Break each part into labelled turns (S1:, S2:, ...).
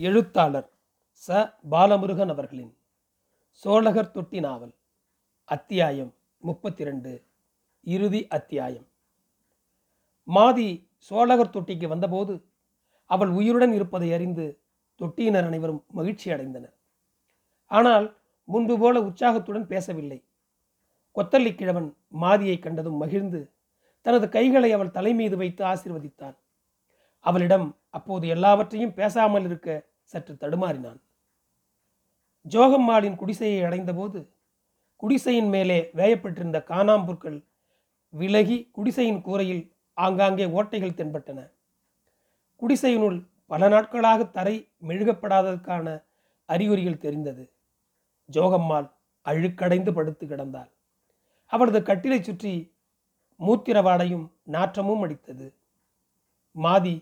S1: எழுத்தாளர் ச. பாலமுருகன் அவர்களின் சோழகர் தொட்டி நாவல் அத்தியாயம் முப்பத்தி ரெண்டு இறுதி அத்தியாயம். மாதி சோழகர் தொட்டிக்கு வந்தபோது அவள் உயிருடன் இருப்பதை அறிந்து தொட்டியினர் அனைவரும் மகிழ்ச்சி அடைந்தனர். ஆனால் முன்பு போல உற்சாகத்துடன் பேசவில்லை. கொத்தல்லி கிழவன் மாதியை கண்டதும் மகிழ்ந்து தனது கைகளை அவள் தலை மீது வைத்து ஆசிர்வதித்தான் அவளிடம் அப்போது எல்லாவற்றையும் பேசாமல் இருக்க சற்று தடுமாறினான். ஜோகம்மாளின் குடிசையை அடைந்தபோது குடிசையின் மேலே வேயப்பட்டிருந்த காணாம்புற்கள் விலகி குடிசையின் கூரையில் ஆங்காங்கே ஓட்டைகள் தென்பட்டன. குடிசையினுள் பல நாட்களாக தரை மெழுகப்படாததற்கான அறிகுறிகள் தெரிந்தது. ஜோகம்மாள் அழுக்கடைந்து படுத்து கிடந்தாள். அவளது கட்டிலை சுற்றி மூத்திரவாடையும் நாற்றமும் அடித்தது. மாதி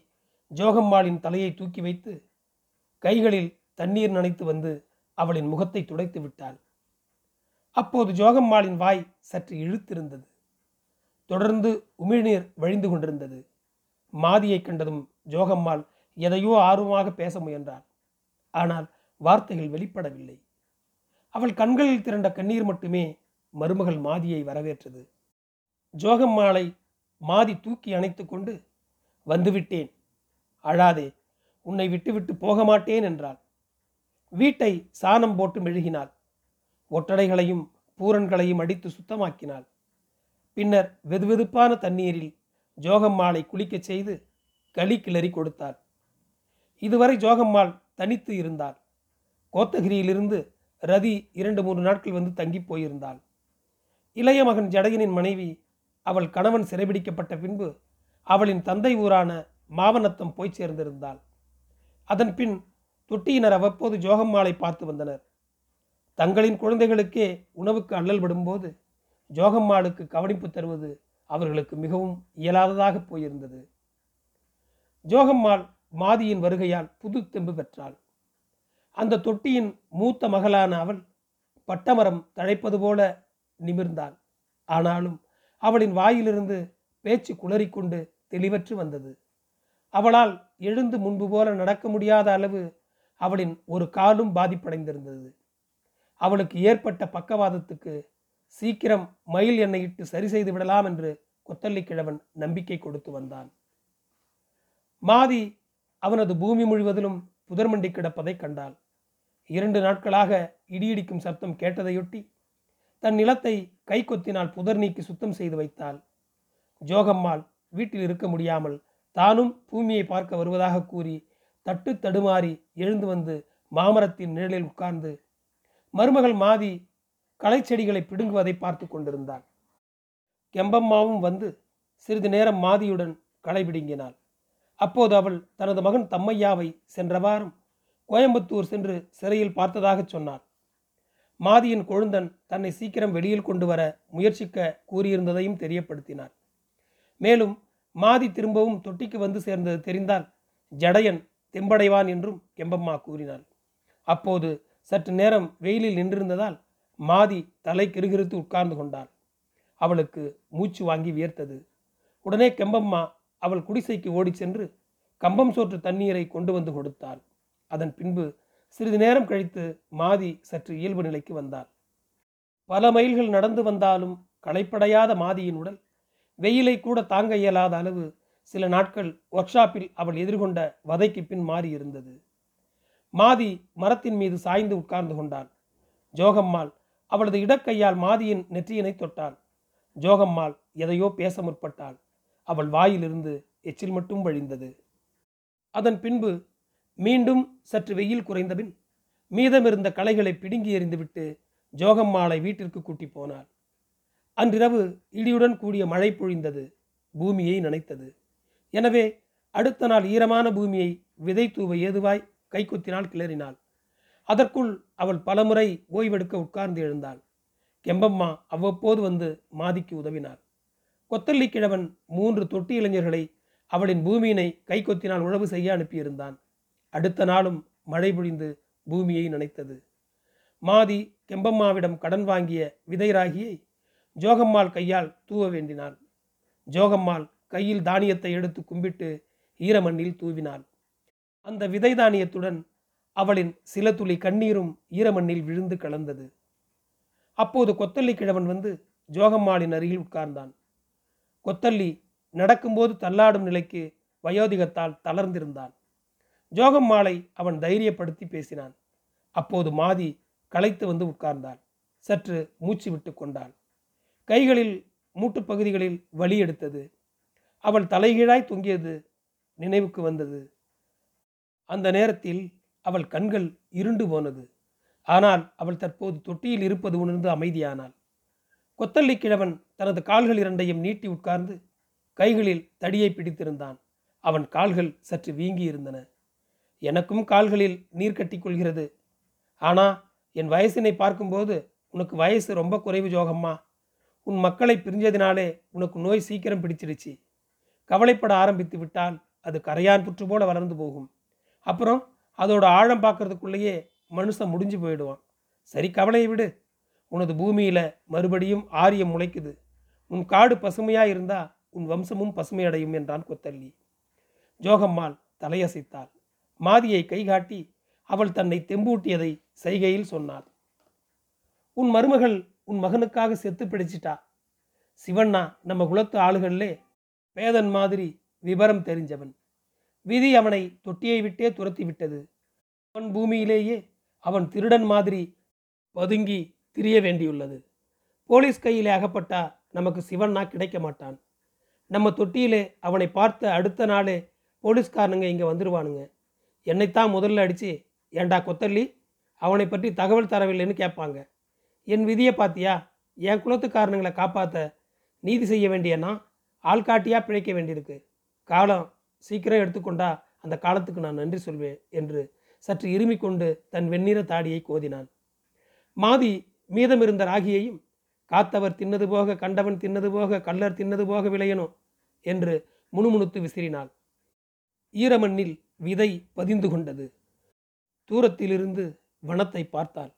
S1: ஜோகம்மாளின் தலையை தூக்கி வைத்து கைகளில் தண்ணீர் நனைத்து வந்து அவளின் முகத்தை துடைத்து விட்டாள். அப்போது ஜோகம்மாளின் வாய் சற்று இழுத்திருந்தது. தொடர்ந்து உமிழ்நீர் வழிந்து கொண்டிருந்தது. மாதியை கண்டதும் ஜோகம்மாள் எதையோ ஆர்வமாக பேச முயன்றாள். ஆனால் வார்த்தைகள் வெளிப்படவில்லை. அவள் கண்களில் திரண்ட கண்ணீர் மட்டுமே மருமகள் மாதியை வரவேற்றது. ஜோகம்மாளை மாதி தூக்கி அணைத்து கொண்டு வந்துவிட்டேன். அழாதே. உன்னை விட்டுவிட்டு போக மாட்டேன் என்றாள். வீட்டை சாணம் போட்டு மெழுகினாள். ஒட்டடைகளையும் பூரன்களையும் அடித்து சுத்தமாக்கினாள். பின்னர் வெதுவெதுப்பான தண்ணீரில் ஜோகம்மாளை குளிக்கச் செய்து களி கிளறி கொடுத்தாள். இதுவரை ஜோகம்மாள் தனித்து இருந்தாள். கோத்தகிரியிலிருந்து ரதி இரண்டு மூன்று நாட்கள் வந்து தங்கி போயிருந்தாள். இளைய மகன் ஜடையனின் மனைவி அவள் கணவன் சிறைபிடிக்கப்பட்ட பின்பு அவளின் தந்தை ஊரான மாவனத்தம் போய் சேர்ந்திருந்தாள். அதன் பின் தொட்டியினர் அவ்வப்போது ஜோகம்மாளை பார்த்து வந்தனர். தங்களின் குழந்தைகளுக்கே உணவுக்கு அல்லல் விடும்போது ஜோகம்மாளுக்கு கவனிப்பு தருவது அவர்களுக்கு மிகவும் இயலாததாக போயிருந்தது. ஜோகம்மாள் மாதியின் வருகையால் புது தெம்பு பெற்றாள். அந்த தொட்டியின் மூத்த மகளான அவள் பட்டமரம் தழைப்பது போல நிமிர்ந்தாள். ஆனாலும் அவளின் வாயிலிருந்து பேச்சு குளறிக்கொண்டு தெளிவற்று வந்தது. அவளால் எழுந்து முன்பு போல நடக்க முடியாத அளவு அவளின் ஒரு காலும் பாதிப்படைந்திருந்தது. அவளுக்கு ஏற்பட்ட பக்கவாதத்துக்கு சீக்கிரம் மயில் எண்ணெய் இட்டு சரி செய்து விடலாம் என்று கொத்தல்லி கிழவன் நம்பிக்கை கொடுத்து வந்தான். மாதி அவனது பூமி முழுவதிலும் புதர்மண்டி கிடப்பதை கண்டாள். இரண்டு நாட்களாக இடியிடிக்கும் சப்தம் கேட்டதையொட்டி தன் நிலத்தை கை கொத்தினால் புதர் நீக்கி சுத்தம் செய்து வைத்தாள். ஜோகம்மாள் வீட்டில் இருக்க முடியாமல் தானும் பூமியை பார்க்க வருவதாக கூறி தட்டு தடுமாறி எழுந்து வந்து மாமரத்தின் நிழலில் உட்கார்ந்து மருமகள் மாதி களைச்செடிகளை பிடுங்குவதை பார்த்து கொண்டிருந்தாள். கெம்பம்மாவும் வந்து சிறிது நேரம் மாதியுடன் களை பிடுங்கினாள். அப்போது அவள் தனது மகன் தம்மையாவை சென்ற வாரம் கோயம்புத்தூர் சென்று சிறையில் பார்த்ததாக சொன்னாள். மாதியின் கொழுந்தன் தன்னை சீக்கிரம் வெளியில் கொண்டு வர முயற்சிக்க கூறியிருந்ததையும் தெரியப்படுத்தினார் மேலும் மாதி திரும்பவும் தொட்டிக்கு வந்து சேர்ந்தது தெரிந்தால் ஜடையன் தெம்படைவான் என்றும் கெம்பம்மா கூறினாள். அப்போது சற்று நேரம் வெயிலில் நின்றிருந்ததால் மாதி தலை கிருகிருத்து உட்கார்ந்து கொண்டாள். அவளுக்கு மூச்சு வாங்கி வியர்த்தது. உடனே கெம்பம்மா அவள் குடிசைக்கு ஓடிச் சென்று கம்பம் சோற்று தண்ணீரை கொண்டு வந்து கொடுத்தாள். அதன் பின்பு சிறிது நேரம் கழித்து மாதி சற்று இயல்பு நிலைக்கு வந்தாள். பல மைல்கள் நடந்து வந்தாலும் களைப்படையாத மாதியின் உடல் வெயிலை கூட தாங்க இயலாத அளவு சில நாட்கள் ஒர்க் ஷாப்பில் அவள் எதிர்கொண்ட வதைக்கு பின் மாறி இருந்தது மாதி மரத்தின் மீது சாய்ந்து உட்கார்ந்து கொண்டாள். ஜோகம்மாள் அவளது இடக்கையால் மாதியின் நெற்றியினை தொட்டாள். ஜோகம்மாள் எதையோ பேச முற்பட்டாள். அவள் வாயிலிருந்து எச்சில் மட்டும் வழிந்தது. அதன் பின்பு மீண்டும் சற்று வெயில் குறைந்தபின் மீதமிருந்த களைகளை பிடுங்கி எறிந்துவிட்டு ஜோகம்மாளை வீட்டிற்கு கூட்டி போனாள். அன்றிரவு இடியுடன் கூடிய மழை பொழிந்தது. பூமியை நனைத்தது. எனவே அடுத்த நாள் ஈரமான பூமியை விதை தூவ ஏதுவாய் கைக்குத்தினால் கிளறினாள். அதற்குள் அவள் பலமுறை ஓய்வெடுக்க உட்கார்ந்து எழுந்தாள். கெம்பம்மா அவ்வப்போது வந்து மாதிக்கு உதவினாள். கொத்தல்லி கிழவன் மூன்று தொட்டி இளைஞர்களை அவளின் பூமியினை கைக்கொத்தினால் உழவு செய்ய அனுப்பியிருந்தான். அடுத்த நாளும் மழை பொழிந்து பூமியை நனைத்தது. மாதி கெம்பம்மாவிடம் கடன் வாங்கிய விதை ராகியை ஜோகம்மாள் கையால் தூவ வேண்டினாள். ஜோகம்மாள் கையில் தானியத்தை எடுத்து கும்பிட்டு ஈரமண்ணில் தூவினாள். அந்த விதை தானியத்துடன் அவளின் சில துளி கண்ணீரும் ஈரமண்ணில் விழுந்து கலந்தது. அப்போது கொத்தல்லி கிழவன் வந்து ஜோகம்மாளின் அருகில் உட்கார்ந்தான். கொத்தல்லி நடக்கும்போது தள்ளாடும் நிலைக்கு வயோதிகத்தால் தளர்ந்திருந்தான். ஜோகம்மாளை அவன் தைரியப்படுத்தி பேசினான். அப்போது மாதி களைத்து வந்து உட்கார்ந்தாள். சற்று மூச்சு விட்டு கொண்டாள். கைகளில் மூட்டு பகுதிகளில் வலி எடுத்தது. அவள் தலைகீழாய் தொங்கியது நினைவுக்கு வந்தது. அந்த நேரத்தில் அவள் கண்கள் இருண்டு போனது. ஆனால் அவள் தற்போது தொட்டியில் இருப்பது உணர்ந்து அமைதியானாள். கொத்தல்லி கிழவன் தனது கால்கள் இரண்டையும் நீட்டி உட்கார்ந்து கைகளில் தடியை பிடித்திருந்தான். அவன் கால்கள் சற்று வீங்கி இருந்தன. எனக்கும் கால்களில் நீர் கட்டி கொள்கிறது. ஆனா என் வயசினை பார்க்கும்போது உனக்கு வயசு ரொம்ப குறைவு ஜோகம்மா. உன் மக்களை பிரிஞ்சதினாலே உனக்கு நோய் சீக்கிரம் பிடிச்சிடுச்சு. கவலைப்பட ஆரம்பித்து விட்டால் அது கரையான் புற்று போல வளர்ந்து போகும். அப்புறம் அதோட ஆழம் பார்க்கறதுக்குள்ளேயே மனுஷன் முடிஞ்சு போயிடுவான். சரி கவலையை விடு. உனது பூமியில மறுபடியும் ஆரியம் முளைக்குது. உன் காடு பசுமையா இருந்தா உன் வம்சமும் பசுமையடையும் என்றான் கொத்தல்லி ஜோகம்மாள் தலையசைத்தாள். மாதியை கைகாட்டி அவள் தன்னை தெம்பூட்டியதை செய்கையில் சொன்னாள். உன் மருமகள் உன் மகனுக்காக செத்து பிடிச்சிட்டா? சிவண்ணா நம்ம குலத்து ஆளுகளிலே பேதன் மாதிரி விபரம் தெரிஞ்சவன். விதி அவனை தொட்டியை விட்டே துரத்தி விட்டது. அவன் பூமியிலேயே அவன் திருடன் மாதிரி பதுங்கி திரிய வேண்டியுள்ளது. போலீஸ் கையிலே அகப்பட்டா நமக்கு சிவண்ணா கிடைக்க மாட்டான். நம்ம தொட்டியிலே அவனை பார்த்த அடுத்த நாளே போலீஸ்காரனுங்க இங்கே வந்துடுவானுங்க என்னைத்தான் முதல்ல அடித்து ஏண்டா கொத்தல்லி அவனை பற்றி தகவல் தரவில்லைன்னு கேட்பாங்க. என் விதியை பார்த்தியா என் குலத்துக்காரனுங்களை காப்பாற்ற நீதி செய்ய வேண்டியனா ஆள்காட்டியாக பிழைக்க வேண்டியிருக்கு. காலம் சீக்கிரம் எடுத்துக்கொண்டா அந்த காலத்துக்கு நான் நன்றி சொல்வேன் என்று சற்று இருமிக்கொண்டு தன் வெண்ணிற தாடியை கோதினான். மாதி மீதமிருந்த ராகியையும் காத்தவர் தின்னது போக கண்டவன் தின்னது போக கள்ளர் தின்னது போக விளையணும் என்று முணுமுணுத்து விசிறினாள். ஈரமண்ணில் விதை பதிந்து கொண்டது. தூரத்திலிருந்து வனத்தை பார்த்தாள்.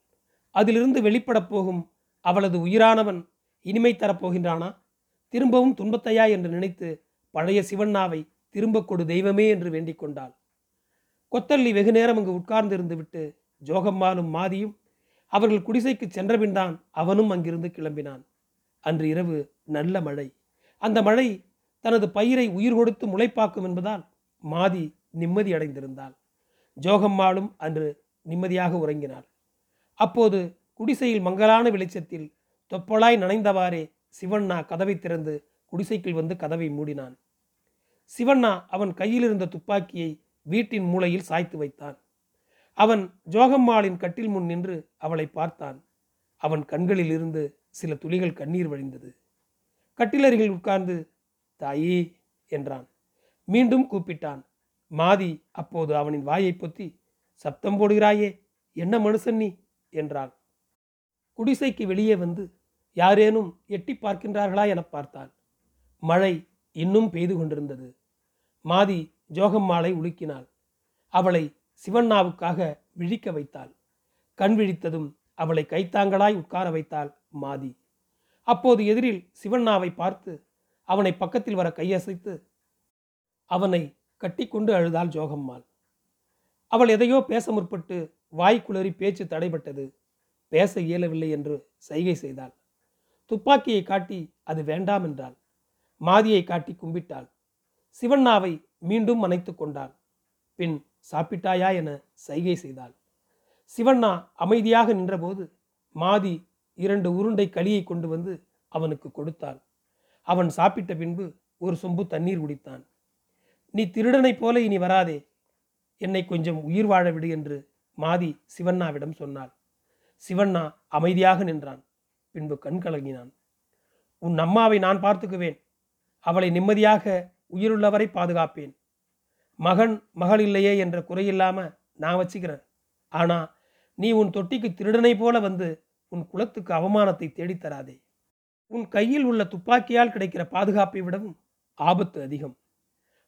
S1: அதிலிருந்து வெளிப்படப் போகும் அவளது உயிரானவன் இனிமை தரப்போகின்றானா? திரும்பவும் துன்பத்தையா என்று நினைத்து பழைய சிவண்ணாவை திரும்ப கொடு தெய்வமே என்று வேண்டிக் கொண்டாள். கொத்தல்லி வெகு நேரம் அங்கு உட்கார்ந்திருந்து விட்டு ஜோகம்மாலும் மாதியும் அவர்கள் குடிசைக்கு சென்றபின்தான் அவனும் அங்கிருந்து கிளம்பினான். அன்று இரவு நல்ல மழை. அந்த மழை தனது பயிரை உயிர் கொடுத்து முளைப்பாக்கும் என்பதால் மாதி நிம்மதி அடைந்திருந்தாள். ஜோகம்மாளும் அன்று நிம்மதியாக உறங்கினாள். அப்போது குடிசையில் மங்கலான வெளிச்சத்தில் தொப்பலாய் நனைந்தவாறே சிவண்ணா கதவை திறந்து குடிசைக்குள் வந்து கதவை மூடினான். சிவண்ணா அவன் கையில் இருந்த துப்பாக்கியை வீட்டின் மூலையில் சாய்த்து வைத்தான். அவன் ஜோகம்மாளின் கட்டில் முன் நின்று அவளை பார்த்தான். அவன் கண்களில் இருந்து சில துளிகள் கண்ணீர் வழிந்தது. கட்டிலருகில் உட்கார்ந்து தாயி என்றான். மீண்டும் கூப்பிட்டான். மாதி அப்போது அவனின் வாயை பொத்தி சப்தம் போடுகிறாயே என்ன மனுஷன் நீ? என்றாள் குடிசைக்கு வெளியே வந்து யாரேனும் எட்டி பார்க்கின்றார்களா என பார்த்தான். மழை இன்னும் பெய்து கொண்டிருந்தது. மாதி ஜோகம்மாளை உலுக்கினாள். அவளை சிவண்ணாவுக்காக விழிக்க வைத்தாள். கண் விழித்ததும் அவளை கைத்தாங்களாய் உட்கார வைத்தாள் மாதி. அப்போது எதிரில் சிவண்ணாவை பார்த்து அவனை பக்கத்தில் வர கையசைத்து அவனை கட்டிக்கொண்டு அழுதாள் ஜோகம்மாள். அவள் எதையோ பேச முற்பட்டு வாய்க்குளறி பேச்சு தடைபட்டது. பேச இயலவில்லை என்று சைகை செய்தாள். துப்பாக்கியை காட்டி அது வேண்டாம் என்றாள். மாதியை காட்டி கும்பிட்டாள். சிவண்ணாவை மீண்டும் அணைத்து கொண்டாள். பின் சாப்பிட்டாயா என சைகை செய்தாள். சிவண்ணா அமைதியாக நின்றபோது மாதி இரண்டு உருண்டை களியை கொண்டு வந்து அவனுக்கு கொடுத்தாள். அவன் சாப்பிட்ட பின்பு ஒரு சொம்பு தண்ணீர் குடித்தான். நீ திருடனைப் போல இனி வராதே. என்னை கொஞ்சம் உயிர் வாழ விடு என்று மாதி சிவண்ணாவிடம் சொன்னாள். சிவண்ணா அமைதியாக நின்றான். பின்பு கண் கலங்கினான். உன் அம்மாவை நான் பார்த்துக்குவேன். அவளை நிம்மதியாக உயிருள்ளவரை பாதுகாப்பேன். மகன் மகள் இல்லையே என்ற குறையில்லாம நான் வச்சுக்கிறேன். ஆனா நீ உன் தொட்டிக்கு திருடனை போல வந்து உன் குலத்துக்கு அவமானத்தை தேடித்தராதே. உன் கையில் உள்ள துப்பாக்கியால் கிடைக்கிற பாதுகாப்பை விடவும் ஆபத்து அதிகம்.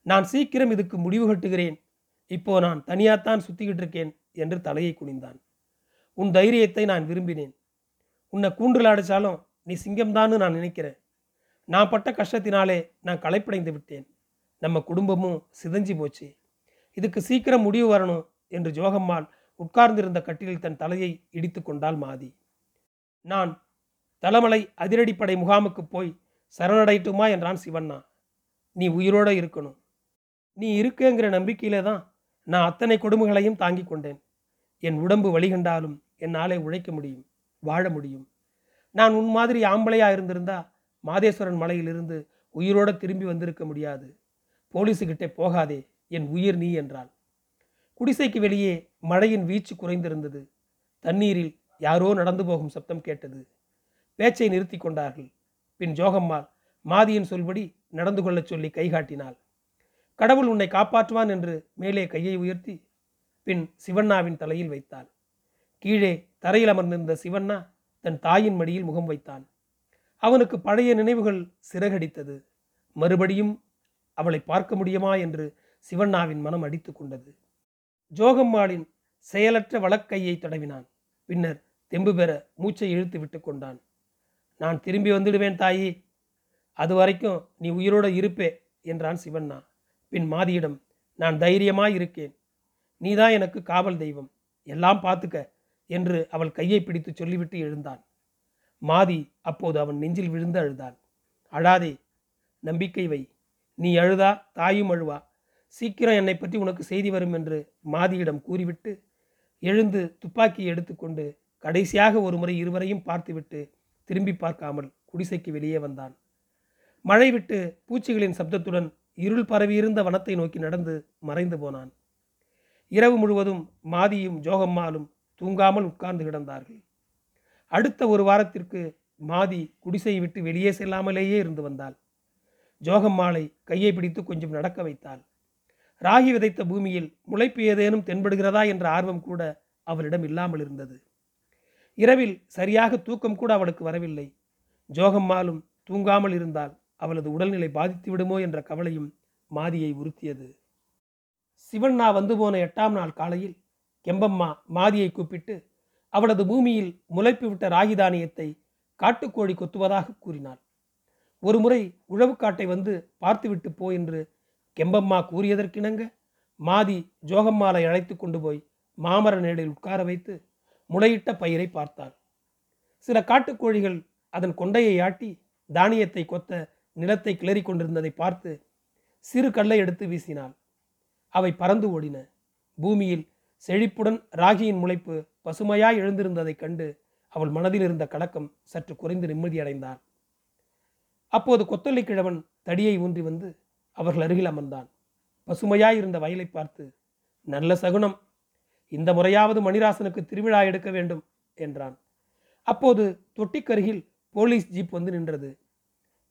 S1: நான் சீக்கிரம் இதுக்கு முடிவு கட்டுகிறேன். இப்போ நான் தனியாத்தான் சுத்திக்கிட்டு இருக்கேன். என்று தலையை குனிந்தான். உன் தைரியத்தை நான் விரும்பினேன். உன்னை கூண்டில் அடைச்சாலும் நீ சிங்கம்தான்னு நான் நினைக்கிறேன். நான் பட்ட கஷ்டத்தினாலே நான் களைப்படைந்து விட்டேன். நம்ம குடும்பமும் சிதஞ்சி போச்சு. இதுக்கு சீக்கிரம் முடிவு வரணும் என்று ஜோகம்மாள் உட்கார்ந்திருந்த கட்டிலில் தன் தலையை இடித்து கொண்டாள் மாதி. நான் தலமலை அதிரடிப்படை முகாமுக்கு போய் சரணடையட்டுமா? என்றான் சிவண்ணா. நீ உயிரோட இருக்கணும். நீ இருக்கேங்கிற நம்பிக்கையில தான் நான் அத்தனை கொடுமைகளையும் தாங்கிக் கொண்டேன். என் உடம்பு வழிகண்டாலும் என்னாலே உழைக்க முடியும் வாழ முடியும். நான் உன் மாதிரி ஆம்பளையா இருந்திருந்தா மாதேஸ்வரன் மலையிலிருந்து உயிரோட திரும்பி வந்திருக்க முடியாது. போலீஸுக்கிட்டே போகாதே என் உயிர் நீ என்றாள். குடிசைக்கு வெளியே மழையின் வீச்சு குறைந்திருந்தது. தண்ணீரில் யாரோ நடந்து போகும் சப்தம் கேட்டது. பேச்சை நிறுத்தி கொண்டார்கள். பின் ஜோகம்மாள் மாதியின் சொல்படி நடந்து கொள்ளச் சொல்லி கைகாட்டினாள் கடவுள் உன்னை காப்பாற்றுவான் என்று மேலே கையை உயர்த்தி பின் சிவண்ணாவின் தலையில் வைத்தாள். கீழே தரையில் அமர்ந்திருந்த சிவண்ணா தன் தாயின் மடியில் முகம் வைத்தான் அவனுக்கு பழைய நினைவுகள் சிறகடித்தது. மறுபடியும் அவளை பார்க்க முடியுமா என்று சிவண்ணாவின் மனம் அடித்து கொண்டது. ஜோகம்மாளின் செயலற்ற வழக்கையை தடவினான். பின்னர் தெம்பு பெற மூச்சை இழுத்து விட்டு கொண்டான். நான் திரும்பி வந்துடுவேன் தாயி. அது வரைக்கும் நீ உயிரோடு இருப்பே என்றான் சிவண்ணா. பின் மாதியிடம் நான் தைரியமாய் இருக்கேன். நீதான் எனக்கு காவல் தெய்வம். எல்லாம் பார்த்துக்க என்று அவள் கையை பிடித்து சொல்லிவிட்டு எழுந்தான். மாதி அப்போது அவன் நெஞ்சில் விழுந்து அழுதாள். அழாதே நம்பிக்கை வை. நீ அழுதா தாயும் அழுவா. சீக்கிரம் என்னை பற்றி உனக்கு செய்தி வரும் என்று மாதியிடம் கூறிவிட்டு எழுந்து துப்பாக்கியை எடுத்துக்கொண்டு கடைசியாக ஒரு முறை இருவரையும் பார்த்துவிட்டு திரும்பி பார்க்காமல் குடிசைக்கு வெளியே வந்தான். மழை விட்டு பூச்சிகளின் சப்தத்துடன் இருள் பரவியிருந்த வனத்தை நோக்கி நடந்து மறைந்து போனான். இரவு முழுவதும் மாதியும் ஜோகம்மாலும் தூங்காமல் உட்கார்ந்து கிடந்தார்கள். அடுத்த ஒரு வாரத்திற்கு மாதி குடிசையை விட்டு வெளியே செல்லாமலேயே இருந்து வந்தாள். ஜோகம்மாளை கையை பிடித்து கொஞ்சம் நடக்க வைத்தாள். ராகி விதைத்த பூமியில் முளைப்பு ஏதேனும் தென்படுகிறதா என்ற ஆர்வம் கூட அவளிடம் இல்லாமல் இருந்தது. இரவில் சரியாக தூக்கம் கூட அவளுக்கு வரவில்லை. ஜோகம்மாலும் தூங்காமல் இருந்தால் அவளது உடல்நிலை பாதித்து விடுமோ என்ற கவலையும் மாதியை உறுத்தியது. சிவண்ணா வந்து போன எட்டாம் நாள் காலையில் கெம்பம்மா மாதியை கூப்பிட்டு அவளது பூமியில் முளைப்பு விட்ட ராகி தானியத்தை காட்டுக்கோழி கொத்துவதாக கூறினாள். ஒருமுறை உழவுக்காட்டை வந்து பார்த்துவிட்டு போ என்று கெம்பம்மா கூறியதற்கிணங்க மாதி ஜோகம்மாலை அழைத்து கொண்டு போய் மாமர நேடில் உட்கார வைத்து முளையிட்ட பயிரை பார்த்தாள். சில காட்டுக்கோழிகள் அதன் கொண்டையை ஆட்டி தானியத்தை கொத்த நிலத்தை கிளறி கொண்டிருந்ததை பார்த்து சிறு கல்லை எடுத்து வீசினாள். அவை பறந்து ஓடின. பூமியில் செழிப்புடன் ராகியின் முளைப்பு பசுமையாய் எழுந்திருந்ததைக் கண்டு அவள் மனதில் இருந்த கலக்கம் சற்று குறைந்து நிம்மதியடைந்தாள். அப்போது கொத்தல்லை கிழவன் தடியை ஊன்றி வந்து அவர்கள் அருகில் அமர்ந்தான். பசுமையாய் இருந்த வயலை பார்த்து நல்ல சகுனம். இந்த முறையாவது மணிராசனுக்கு திருவிழா எடுக்க வேண்டும் என்றான். அப்போது தொட்டிக்கருகில் போலீஸ் ஜீப் வந்து நின்றது.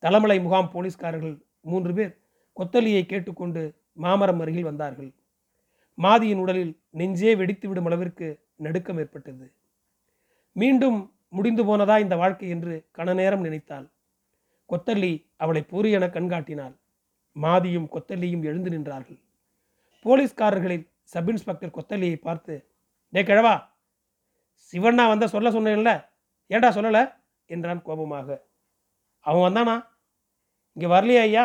S1: தலைமலை முகாம் போலீஸ்காரர்கள் மூன்று பேர் கொத்தலியை கேட்டுக்கொண்டு மாமரம் அருகில் வந்தார்கள். மாதியின் உடலில் நெஞ்சே வெடித்துவிடும் அளவிற்கு நடுக்கம் ஏற்பட்டது. மீண்டும் முடிந்து போனதா இந்த வாழ்க்கை என்று கன நேரம் நினைத்தாள். கொத்தல்லி அவளை பூரி என கண்காட்டினாள். மாதியும் கொத்தல்லியும் எழுந்து நின்றார்கள். போலீஸ்காரர்களில் சப் இன்ஸ்பெக்டர் கொத்தல்லியை பார்த்து டே கிழவா சிவண்ணா வந்த சொல்ல சொன்னேன்ல ஏண்டா சொல்லலை? என்றான் கோபமாக. அவன் வந்தானா? இங்கே வரலையா ஐயா.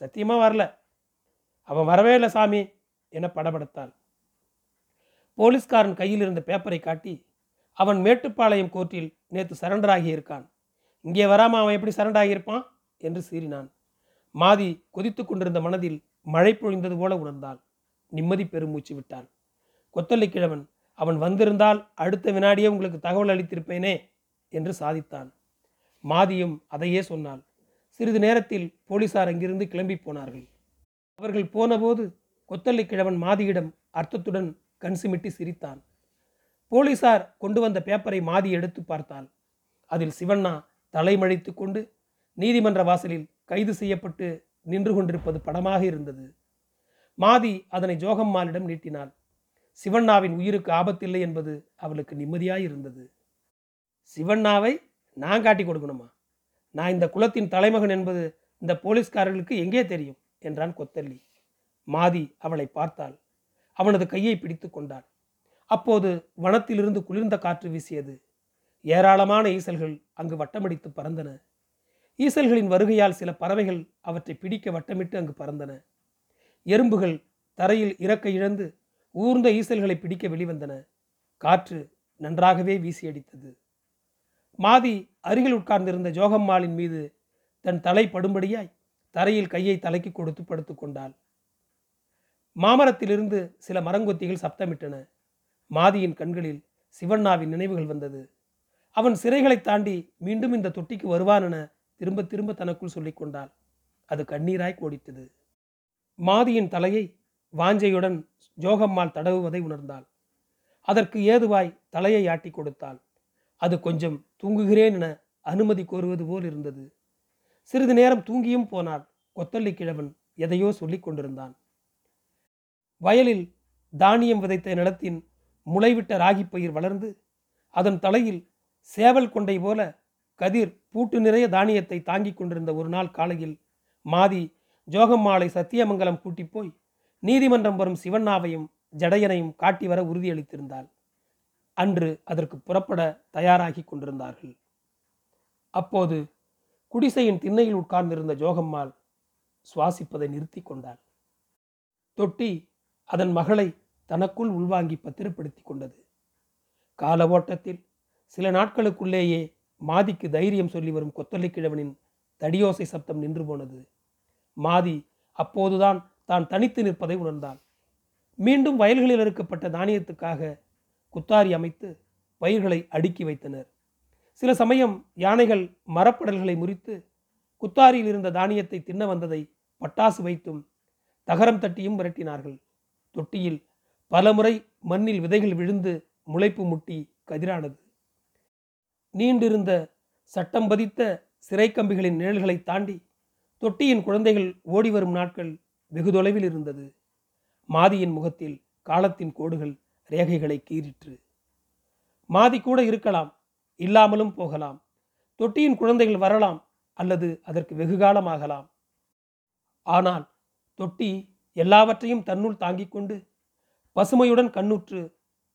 S1: சத்தியமாக வரல. அவன் வரவே இல்லை சாமி என படபடுத்தாள் போலீஸ்காரன் கையில் இருந்த பேப்பரை காட்டி அவன் மேட்டுப்பாளையம் கோர்ட்டில் நேற்று சரண்டர் ஆகியிருக்கான் இங்கே வராமல் அவன் எப்படி சரண்டர் ஆகியிருப்பான் என்று சீறினான். மாதி கொதித்து கொண்டிருந்த மனதில் மழை பொழிந்தது போல உணர்ந்தாள். நிம்மதி பெருமூச்சு விட்டாள். கொத்தல்லி கிழவன் அவன் வந்திருந்தால் அடுத்த வினாடியே உங்களுக்கு தகவல் அளித்திருப்பேனே என்று சாதித்தான். மாதியும் அதையே சொன்னாள். சிறிது நேரத்தில் போலீசார் அங்கிருந்து கிளம்பி போனார்கள். அவர்கள் போனபோது கொத்தள்ளி கிழவன் மாதியிடம் அர்த்தத்துடன் கண் சிமிட்டி சிரித்தான். போலீசார் கொண்டு வந்த பேப்பரை மாதி எடுத்து பார்த்தாள். அதில் சிவண்ணா தலைமழைத்து கொண்டு நீதிமன்ற வாசலில் கைது செய்யப்பட்டு நின்று கொண்டிருப்பது படமாக இருந்தது. மாதி அதனை ஜோகம்மாளிடம் நீட்டினாள். சிவண்ணாவின் உயிருக்கு ஆபத்தில்லை என்பது அவளுக்கு நிம்மதியாய் இருந்தது. சிவண்ணாவை நான் காட்டி கொடுக்கணுமா? நான் இந்த குலத்தின் தலைமகன் என்பது இந்த போலீஸ்காரர்களுக்கு எங்கே தெரியும்? என்றான் கொத்தல்லி மாதி அவளை பார்த்தாள். அவனது கையை பிடித்து கொண்டாள். அப்போது வனத்திலிருந்து குளிர்ந்த காற்று வீசியது. ஏராளமான ஈசல்கள் அங்கு வட்டமடித்து பறந்தன. ஈசல்களின் வருகையால் சில பறவைகள் அவற்றை பிடிக்க வட்டமிட்டு அங்கு பறந்தன. எறும்புகள் தரையில் இறக்க இழந்து ஊர்ந்த ஈசல்களை பிடிக்க வெளிவந்தன. காற்று நன்றாகவே வீசியடித்தது. மாதி அருகில் உட்கார்ந்திருந்த ஜோகம்மாளின் மீது தன் தலை படும்படியாய் தரையில் கையை தலைக்கு கொடுத்து படுத்துக் கொண்டாள். மாமரத்திலிருந்து சில மரங்கொத்திகள் சப்தமிட்டன. மாதியின் கண்களில் சிவண்ணாவின் நினைவுகள் வந்தது. அவன் சிறைகளை தாண்டி மீண்டும் இந்த தொட்டிக்கு வருவான் என திரும்ப திரும்ப தனக்குள் சொல்லிக் கொண்டாள். அது கண்ணீராய் கோடித்தது. மாதியின் தலையை வாஞ்சையுடன் ஜோகம்மாள் தடவுவதை உணர்ந்தாள். அதற்கு ஏதுவாய் தலையை ஆட்டி கொடுத்தாள். அது கொஞ்சம் தூங்குகிறேன் என அனுமதி கோருவது போல் இருந்தது. சிறிது நேரம் தூங்கியும் போனாள் கொத்தள்ளி கிழவன் எதையோ சொல்லிக் கொண்டிருந்தான். வயலில் தானியம் விதைத்த நிலத்தின் முளைவிட்ட ராகி பயிர் வளர்ந்து அதன் தலையில் சேவல் கொண்டை போல கதிர் பூட்டு நிறைய தானியத்தை தாங்கிக் கொண்டிருந்த ஒரு நாள் காலையில் மாதி ஜோகம்மாளை சத்தியமங்கலம் கூட்டிப்போய் நீதிமன்றம் வரும் சிவண்ணாவையும் ஜடையனையும் காட்டி வர உறுதியளித்திருந்தாள். அன்று அதற்கு புறப்பட தயாராகி கொண்டிருந்தார்கள். அப்போது குடிசையின் திண்ணையில் உட்கார்ந்திருந்த ஜோகம்மாள் சுவாசிப்பதை நிறுத்தி கொண்டாள். தொட்டி அதன் மகளை தனக்குள் உள்வாங்கி பத்திரப்படுத்தி கொண்டது. கால ஓட்டத்தில் சில நாட்களுக்குள்ளேயே மாதிக்கு தைரியம் சொல்லி வரும் கொத்தலை கிழவனின் தடியோசை சப்தம் நின்று போனது. மாதி அப்போதுதான் தான் தனித்து நிற்பதை உணர்ந்தாள். மீண்டும் வயல்களில் அறுக்கப்பட்ட தானியத்துக்காக குத்தாரி அமைத்து பயிர்களை அடுக்கி வைத்தனர். சில சமயம் யானைகள் மரப்படல்களை முறித்து குத்தாரியில் இருந்த தானியத்தை தின்ன வந்ததை பட்டாசு வைத்தும் தகரம் தட்டியும் விரட்டினார்கள். தொட்டியில் பலமுறை மண்ணில் விதைகள் விழுந்து முளைப்பு முட்டி கதிரானது. நீண்டிருந்த சட்டம் பதித்த சிறை கம்பிகளின் நிழல்களை தாண்டி தொட்டியின் குழந்தைகள் ஓடி வரும் நாட்கள் வெகு தொலைவில் இருந்தது. மாதியின் முகத்தில் காலத்தின் கோடுகள் ரேகைகளை கீறிற்று. மாதி கூட இருக்கலாம் இல்லாமலும் போகலாம். தொட்டியின் குழந்தைகள் வரலாம் அல்லது அதற்கு வெகு காலமாகலாம். ஆனால் தொட்டி எல்லாவற்றையும் தன்னுள் தாங்கிக் கொண்டு பசுமையுடன் கண்ணுற்று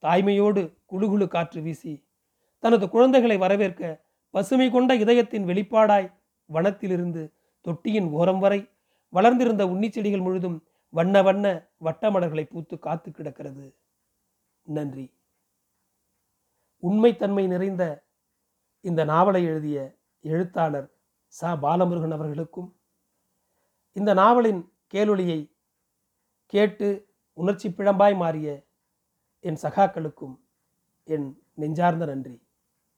S1: தாய்மையோடு குழுகுழு காற்று வீசி தனது குழந்தைகளை வரவேற்க பசுமை கொண்ட இதயத்தின் வெளிப்பாடாய் வனத்திலிருந்து தொட்டியின் ஓரம் வரை வளர்ந்திருந்த உன்னிச்செடிகள் முழுதும் வண்ண வண்ண வட்டமலர்களை பூத்து காத்து கிடக்கிறது. நன்றி. உண்மைத்தன்மை நிறைந்த இந்த நாவலை எழுதிய எழுத்தாளர் ச. பாலமுருகன் அவர்களுக்கும் இந்த நாவலின் கேளொலியை கேட்டு உணர்ச்சி பிழம்பாய் மாறிய என் சகாக்களுக்கும் என் நெஞ்சார்ந்த நன்றி.